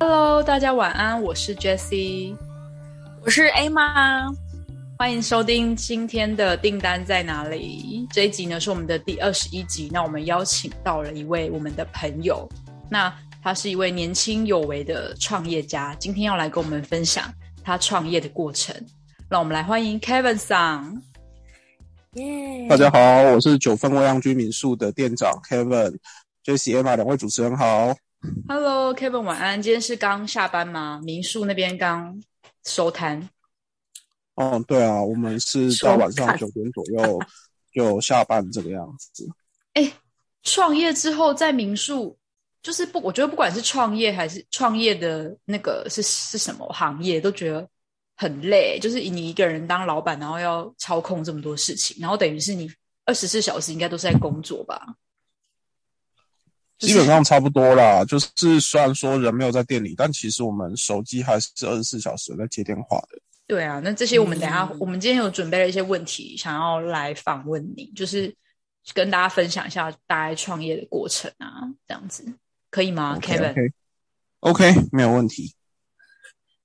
Hello，大家晚安，我是 Jessie，我是 A 妈，欢迎收听今天的订单在哪里？这一集呢是我们的第二十一集，那我们邀请到了一位我们的朋友，那他是一位年轻有为的创业家，今天要来跟我们分享他创业的过程，让我们来欢迎 Kevin 桑。耶！大家好，我是九份未央居民宿的店长 Kevin，Jessie、Emma 两位主持人好。Hello，Kevin，晚安。今天是刚下班吗？民宿那边刚收摊。哦，对啊，我们是到晚上九点左右 就下班这个样子。哎，创业之后在民宿，就是不，我觉得不管是创业还是创业的那个是是什么行业，都觉得很累。就是你一个人当老板，然后要操控这么多事情，然后等于是你二十四小时应该都是在工作吧。基本上差不多啦，就是虽然说人没有在店里，但其实我们手机还是二十四小时在接电话的。对啊，那这些我们等下，我们今天有准备了一些问题，想要来访问你，就是跟大家分享一下大家创业的过程啊，这样子可以吗？Kevin，OK，没有问题。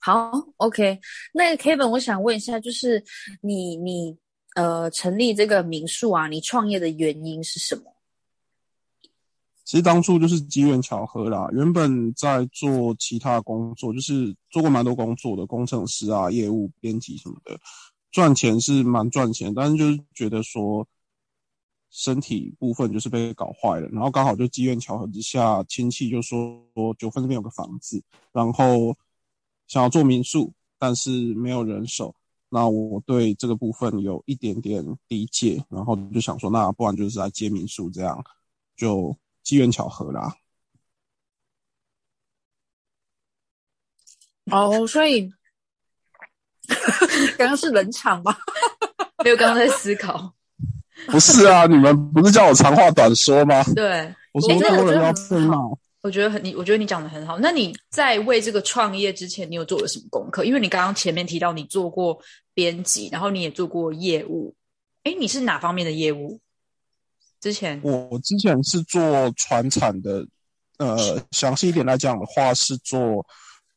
好，OK，那 Kevin，我想问一下，就是你你呃成立这个民宿啊，你创业的原因是什么？其实当初就是机缘巧合啦。原本在做其他工作，就是做过蛮多工作的，工程师啊、业务、编辑什么的，赚钱是蛮赚钱，但是就是觉得说身体部分就是被搞坏了。然后刚好就机缘巧合之下，亲戚就说说九份那边有个房子，然后想要做民宿，但是没有人手。那我对这个部分有一点点理解，然后就想说，那不然就是来接民宿这样，就。机缘巧合啦，哦，所以 刚刚是冷场吗？没有，刚刚在思考。不是啊，你们不是叫我长话短说吗？对，我说多人要听嘛。我觉得很你，我觉得你讲的很好。那你在为这个创业之前，你有做了什么功课？因为你刚刚前面提到你做过编辑，然后你也做过业务。哎，你是哪方面的业务？之前我之前是做船产的，呃，详细一点来讲的话是做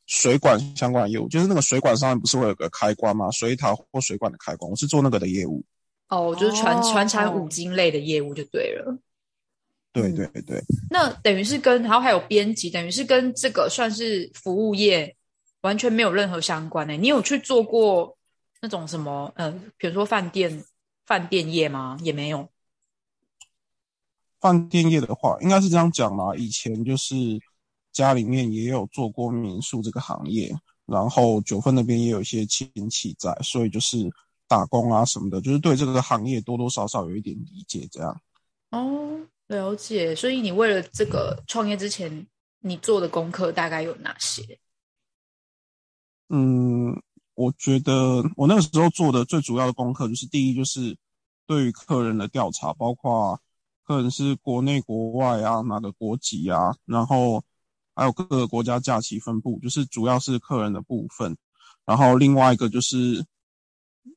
水管相关的业务，就是那个水管上面不是会有个开关吗？水塔或水管的开关，我是做那个的业务。哦，就是船船产五金类的业务就对了。对对对。那等于是跟，然后还有编辑，等于是跟这个算是服务业完全没有任何相关的。你有去做过那种什么，呃，比如说饭店饭店业吗？也没有。饭店业的话，应该是这样讲啦。以前就是家里面也有做过民宿这个行业，然后九份那边也有一些亲戚在，所以就是打工啊什么的，就是对这个行业多多少少有一点理解。这样哦，了解。所以你为了这个创业之前，你做的功课大概有哪些？嗯，我觉得我那个时候做的最主要的功课就是第一，就是对于客人的调查，包括。客人是国内国外啊，哪个国籍啊？然后还有各个国家假期分布，就是主要是客人的部分。然后另外一个就是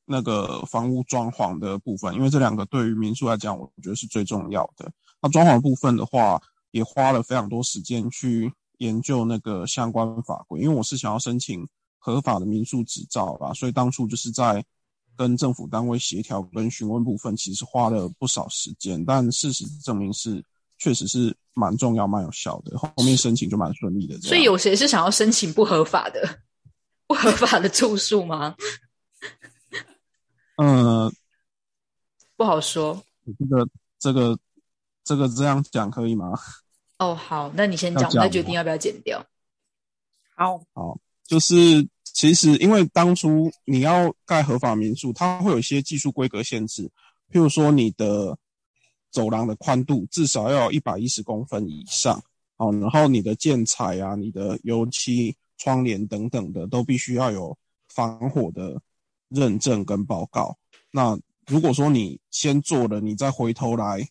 那个房屋装潢的部分，因为这两个对于民宿来讲，我觉得是最重要的。那装潢部分的话，也花了非常多时间去研究那个相关法规，因为我是想要申请合法的民宿执照啦，所以当初就是在。跟政府单位协调跟询问部分，其实花了不少时间，但事实证明是确实是蛮重要、蛮有效的。后面申请就蛮顺利的。所以有谁是想要申请不合法的、不合法的住宿吗？嗯，不好说。这个、这个、这个这样讲可以吗？哦，好，那你先讲，再决定要不要剪掉。好，好，就是。其实，因为当初你要盖合法民宿，它会有一些技术规格限制，譬如说你的走廊的宽度至少要有一百一十公分以上，哦，然后你的建材啊、你的油漆、窗帘等等的都必须要有防火的认证跟报告。那如果说你先做了，你再回头来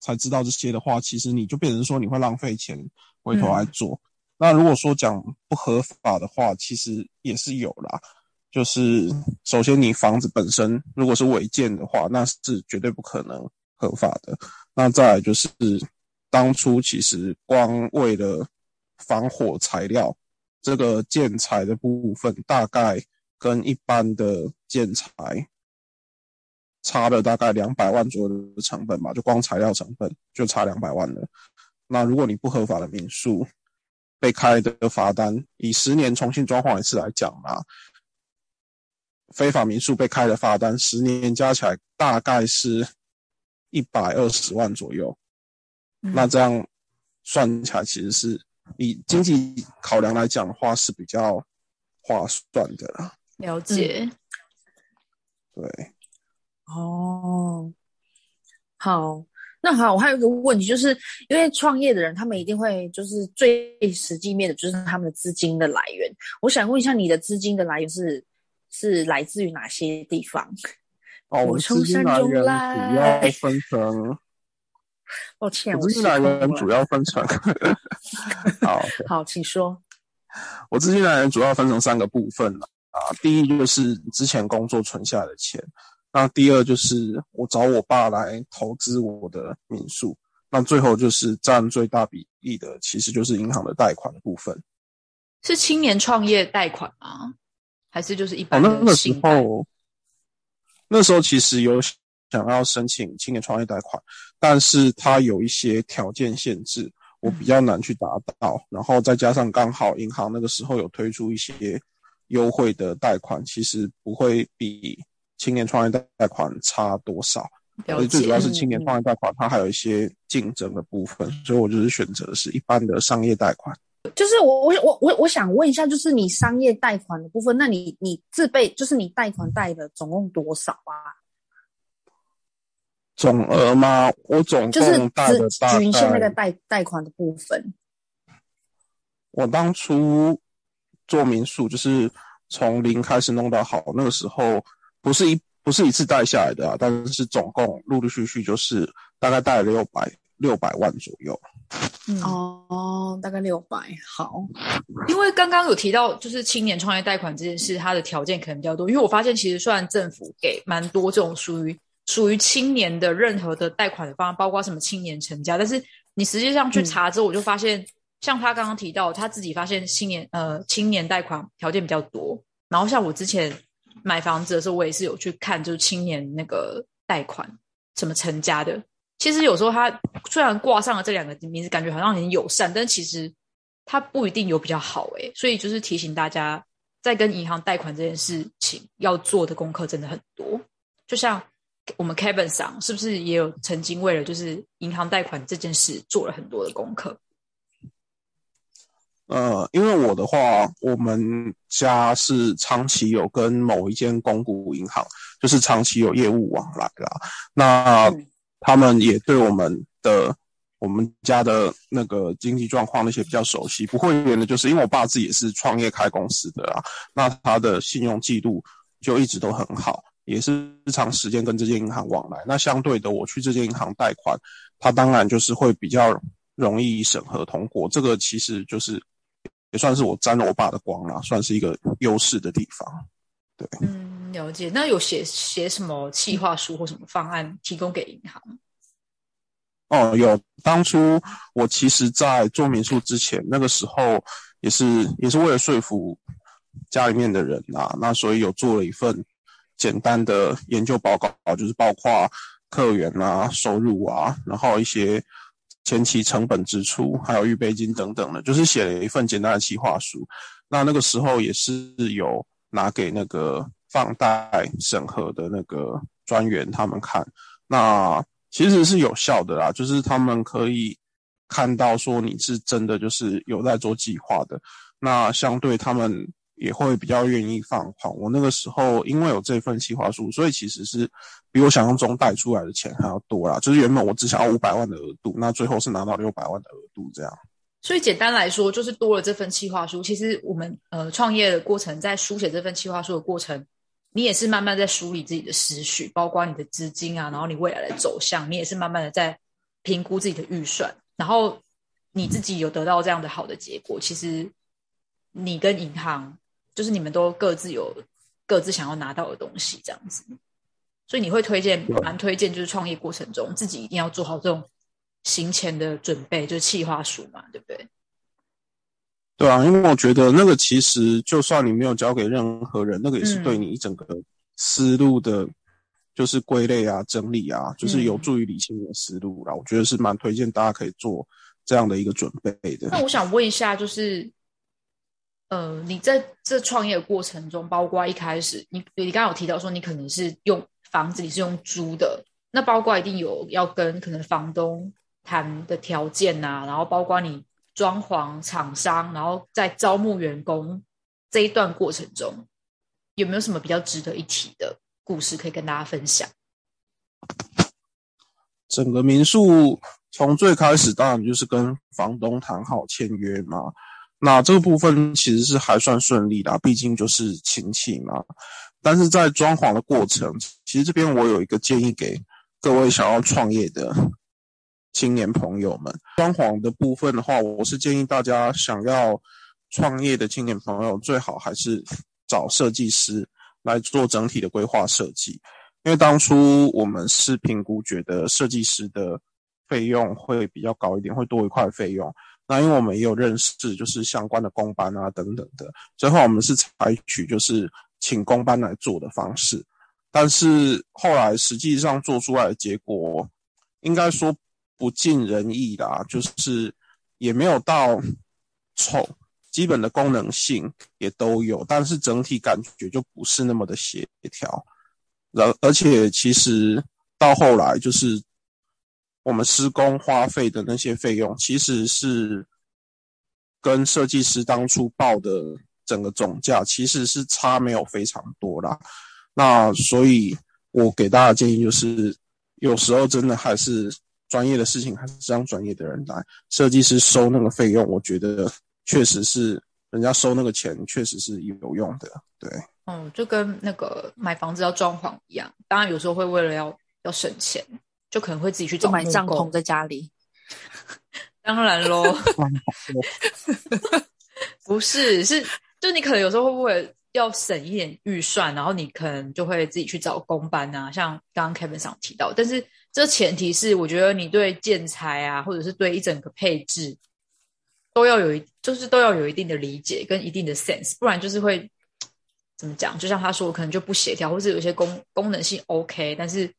才知道这些的话，其实你就变成说你会浪费钱回头来做。那如果说讲不合法的话，其实也是有啦。就是首先你房子本身如果是违建的话，那是绝对不可能合法的。那再来就是当初其实光为了防火材料这个建材的部分，大概跟一般的建材差了大概两百万左右的成本吧，就光材料成本就差两百万了。那如果你不合法的民宿被开的罚单，以十年重新装潢一次来讲嘛，非法民宿被开的罚单，十年加起来大概是一百二十万左右。那这样算起来，其实是以经济考量来讲的话是比较划算的啦。了解，对，哦，好。那好，我还有一个问题，就是因为创业的人，他们一定会就是最实际面的，就是他们的资金的来源。我想问一下，你的资金的来源是是来自于哪些地方？哦，我资金来源主要分成，抱歉，资金来源主要分成，好 好，请说。我资金来源主要分成三个部分啊，第一就是之前工作存下的钱。那第二就是我找我爸来投资我的民宿，那最后就是占最大比例的，其实就是银行的贷款的部分。是青年创业贷款吗？还是就是一般的？那时候，那时候其实有想要申请青年创业贷款，但是它有一些条件限制，我比较难去达到。然后再加上刚好银行那个时候有推出一些优惠的贷款，其实不会比。青年创业贷款差多少？所以最主要是青年创业贷款，它还有一些竞争的部分，所以我就是选择的是一般的商业贷款。就是我我我我我想问一下，就是你商业贷款的部分，那你你自备就是你贷款贷的总共多少啊？总额吗？我总共贷的大概那个贷贷款的部分。我当初做民宿就是从零开始弄到好，那个时候。不是一不是一次贷下来的啊，但是总共陆陆续续就是大概贷了六百六百万左右。哦，大概六百。好，因为刚刚有提到就是青年创业贷款这件事，它的条件可能比较多。因为我发现其实虽然政府给蛮多这种属于属于青年的任何的贷款的方案，包括什么青年成家，但是你实际上去查之后，我就发现像他刚刚提到他自己发现青年呃青年贷款条件比较多，然后像我之前。买房子的时候，我也是有去看，就是青年那个贷款怎么成家的。其实有时候他虽然挂上了这两个名字，感觉好像很友善，但其实他不一定有比较好诶。所以就是提醒大家，在跟银行贷款这件事情要做的功课真的很多。就像我们 Kevin 上是不是也有曾经为了就是银行贷款这件事做了很多的功课？呃，因为我的话，我们家是长期有跟某一间公股银行，就是长期有业务往来啦。那他们也对我们的我们家的那个经济状况那些比较熟悉。不会员的，就是因为我爸自己也是创业开公司的啦，那他的信用记录就一直都很好，也是长时间跟这间银行往来。那相对的，我去这间银行贷款，他当然就是会比较容易审核通过。这个其实就是。也算是我沾了我爸的光啦，算是一个优势的地方。对，嗯，了解。那有写写什么企划书或什么方案提供给银行？哦，有。当初我其实，在做民宿之前，那个时候也是也是为了说服家里面的人啊，那所以有做了一份简单的研究报告，就是包括客源啊、收入啊，然后一些。前期成本支出，还有预备金等等的，就是写了一份简单的企划书。那那个时候也是有拿给那个放贷审核的那个专员他们看。那其实是有效的啦，就是他们可以看到说你是真的就是有在做计划的。那相对他们。也会比较愿意放款。我那个时候因为有这份计划书，所以其实是比我想象中贷出来的钱还要多啦。就是原本我只想要五百万的额度，那最后是拿到六百万的额度这样。所以简单来说，就是多了这份计划书。其实我们呃创业的过程，在书写这份计划书的过程，你也是慢慢在梳理自己的思绪，包括你的资金啊，然后你未来的走向，你也是慢慢的在评估自己的预算，然后你自己有得到这样的好的结果。其实你跟银行。就是你们都各自有各自想要拿到的东西，这样子。所以你会推荐，蛮推荐，就是创业过程中自己一定要做好这种行前的准备，就是企划书嘛，对不对？对啊，因为我觉得那个其实就算你没有交给任何人，那个也是对你一整个思路的，就是归类啊、整理啊，就是有助于理清你的思路啦。我觉得是蛮推荐大家可以做这样的一个准备的。那我想问一下，就是，呃，你在这创业的过程中，包括一开始你你刚刚有提到说你可能是用房子，你是用租的，那包括一定有要跟可能房东谈的条件呐，然后包括你。装潢厂商，然后在招募员工这一段过程中，有没有什么比较值得一提的故事可以跟大家分享？整个民宿从最开始当然就是跟房东谈好签约嘛，那这个部分其实是还算顺利的，毕竟就是亲戚嘛。但是在装潢的过程，其实这边我有一个建议给各位想要创业的。青年朋友们，装潢的部分的话，我是建议大家想要创业的青年朋友，最好还是找设计师来做整体的规划设计。因为当初我们是评估，觉得设计师的费用会比较高一点，会多一块费用。那因为我们也有认识，就是相关的工班啊等等的，最后我们是采取就是请工班来做的方式。但是后来实际上做出来的结果，应该说。不尽人意啦，就是也没有到丑，基本的功能性也都有，但是整体感觉就不是那么的协调。然而且其实到后来，就是我们施工花费的那些费用，其实是跟设计师当初报的整个总价其实是差没有非常多啦。那所以我给大家建议就是，有时候真的还是。专业的事情还是让专业的人来，设计师收那个费用，我觉得确实是人家收那个钱，确实是有用的。对，嗯，就跟那个买房子要装潢一样，当然有时候会为了要要省钱，就可能会自己去找买帐篷在家里。当然喽，不是，是就你可能有时候会不会要省一点预算，然后你可能就会自己去找工班啊，像刚刚 Kevin 上提到，但是。这前提是，我觉得你对建材啊，或者是对一整个配置，都要有一，就是都要有一定的理解跟一定的 sense，不然就是会怎么讲？就像他说，可能就不协调，或是有些功功能性 OK，但是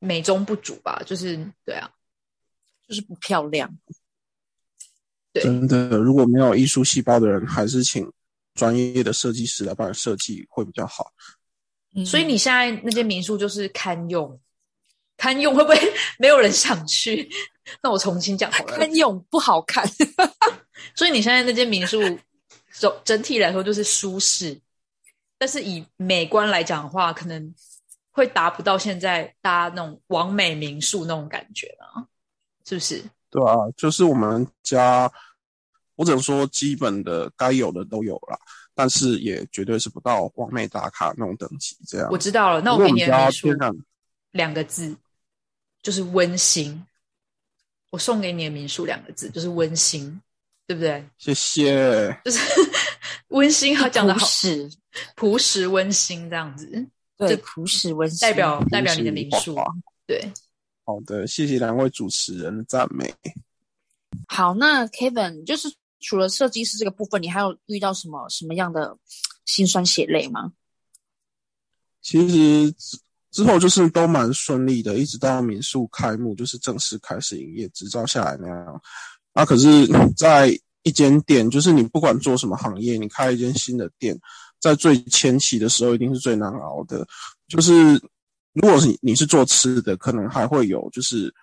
美中不足吧，就是对啊，就是不漂亮。对，真的，如果没有艺术细胞的人，还是请专业的设计师来帮你设计会比较好。所以你现在那间民宿就是堪用。堪用会不会 没有人想去？那我重新讲好了。堪用不好看，所以你现在那间民宿整整体来说就是舒适，但是以美观来讲的话，可能会达不到现在大家那种完美民宿那种感觉呢，是不是？对啊，就是我们家，我只能说基本的该有的都有了，但是也绝对是不到完美打卡那种等级。这样我知道了，那我给你的民宿两个字。就是温馨，我送给你的民宿两个字就是温馨，对不对？谢谢。就是 温馨，他讲的好，实朴实温馨这样子。对，朴实温馨代表代表你的民宿。对，好的，谢谢两位主持人的赞美。好，那 Kevin 就是除了设计师这个部分，你还有遇到什么什么样的辛酸血泪吗？其实。之后就是都蛮顺利的，一直到民宿开幕，就是正式开始营业，执照下来那样。啊，可是，在一间店，就是你不管做什么行业，你开一间新的店，在最前期的时候，一定是最难熬的。就是如果是你是做吃的，可能还会有，就是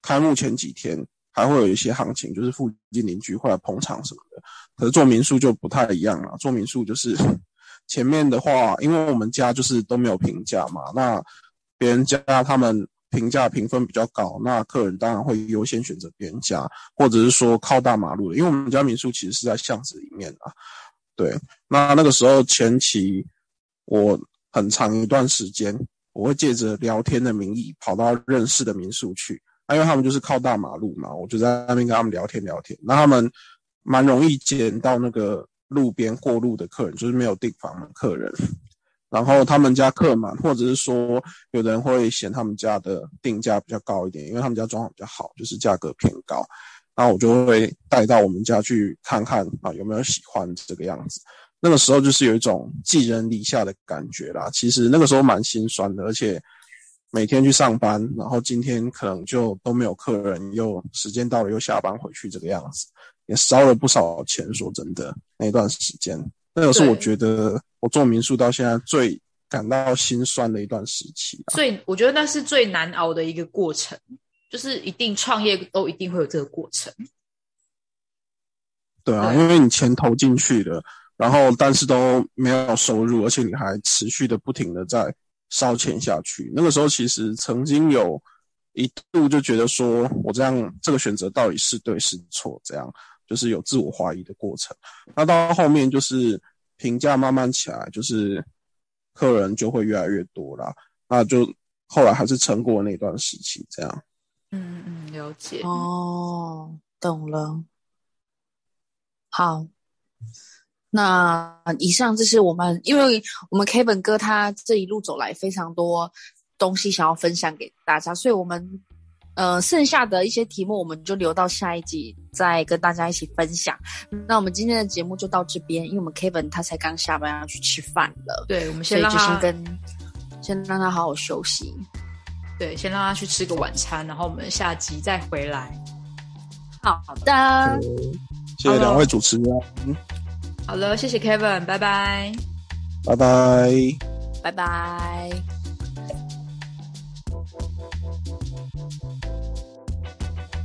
开幕前几天还会有一些行情，就是附近邻居会来捧场什么的。可是做民宿就不太一样了，做民宿就是。前面的话，因为我们家就是都没有评价嘛，那别人家他们评价评分比较高，那客人当然会优先选择别人家，或者是说靠大马路的，因为我们家民宿其实是在巷子里面啊。对，那那个时候前期我很长一段时间，我会借着聊天的名义跑到认识的民宿去，因为他们就是靠大马路嘛，我就在那边跟他们聊天聊天，那他们蛮容易捡到那个。路边过路的客人就是没有订房的客人，然后他们家客满，或者是说有人会嫌他们家的定价比较高一点，因为他们家装潢比较好，就是价格偏高。然后我就会带到我们家去看看啊，有没有喜欢这个样子。那个时候就是有一种寄人篱下的感觉啦。其实那个时候蛮心酸的，而且每天去上班，然后今天可能就都没有客人，又时间到了又下班回去这个样子，也烧了不少钱。说真的，那段时间，那个是我觉得我做民宿到现在最感到心酸的一段时期。最我觉得那是最难熬的一个过程。就是一定创业都一定会有这个过程，对啊，因为你钱投进去了，然后但是都没有收入，而且你还持续的不停的在烧钱下去。那个时候其实曾经有一度就觉得说，我这样这个选择到底是对是错，这样就是有自我怀疑的过程。那到后面就是评价慢慢起来，就是客人就会越来越多啦。那就后来还是撑过那段时期，这样。嗯嗯，了解哦，懂了。好，那以上这是我们，因为我们 Kevin 哥他这一路走来非常多东西想要分享给大家，所以我们呃剩下的一些题目我们就留到下一集再跟大家一起分享。那我们今天的节目就到这边，因为我们 Kevin 他才刚下班要去吃饭了，对，我们所以就先让他先跟先让他好好休息。对，先让他去吃个晚餐，然后我们下集再回来。好的，谢谢两位主持人，嗯，好了，谢谢 Kevin，拜拜。拜拜。拜拜。